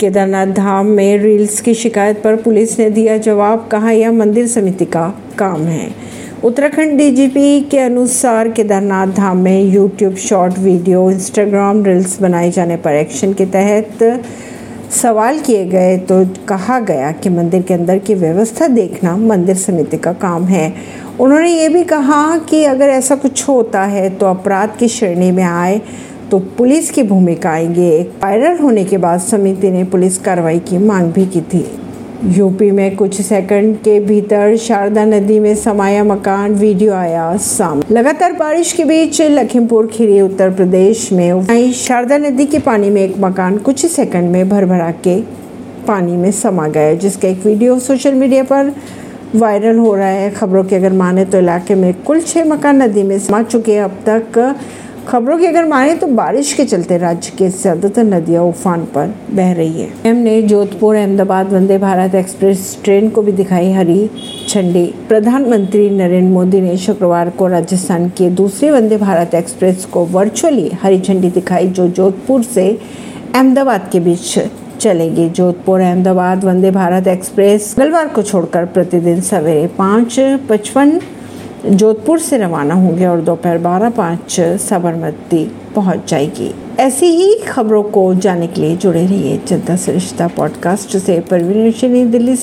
केदारनाथ धाम में रील्स की शिकायत पर पुलिस ने दिया जवाब, कहा, यह मंदिर समिति का काम है। उत्तराखंड डीजीपी के अनुसार केदारनाथ धाम में YouTube short video Instagram reels बनाए जाने पर एक्शन के तहत सवाल किए गए। तो कहा गया कि मंदिर के अंदर की व्यवस्था देखना मंदिर समिति का काम है। उन्होंने ये भी कहा कि अगर ऐसा कुछ होता है तो अपराध की श्रेणी में आए। तो पुलिस की भूमिका आएँगे। एक वायरल होने के बाद समिति ने पुलिस कार्रवाई की, मांग भी की थी। यूपी में कुछ सेकंड के भीतर शारदा नदी में समाया मकान, वीडियो आया सामने। लगातार बारिश के बीच लखीमपुर, खीरी, उत्तर प्रदेश में शारदा नदी के पानी में एक मकान कुछ सेकंड में भर भरा के पानी में समा गया, जिसका एक वीडियो सोशल मीडिया पर वायरल हो रहा है। खबरों की अगर माने तो इलाके में कुल छः मकान नदी में समा चुके हैं। अब तक खबरों की अगर माने तो बारिश के चलते राज्य के ज़्यादातर नदियाँ उफान पर बह रही है। एम ने जोधपुर, अहमदाबाद, वंदे भारत एक्सप्रेस ट्रेन को भी दिखाई हरी झंडी। प्रधानमंत्री नरेंद्र मोदी ने शुक्रवार को राजस्थान के दूसरे वंदे भारत एक्सप्रेस को वर्चुअली हरी झंडी दिखाई, जो जोधपुर से अहमदाबाद के बीच चलेगी। जोधपुर, अहमदाबाद, वंदे भारत एक्सप्रेस मंगलवार को छोड़कर प्रतिदिन सवेरे पाँच पचपन जोधपुर से रवाना होंगे और दोपहर बारह पाँच साबरमती पहुँच जाएगी। ऐसी ही खबरों को जानने के लिए जुड़े रहिए जनता सरिश्ता पॉडकास्ट से। परवीन दिल्ली से।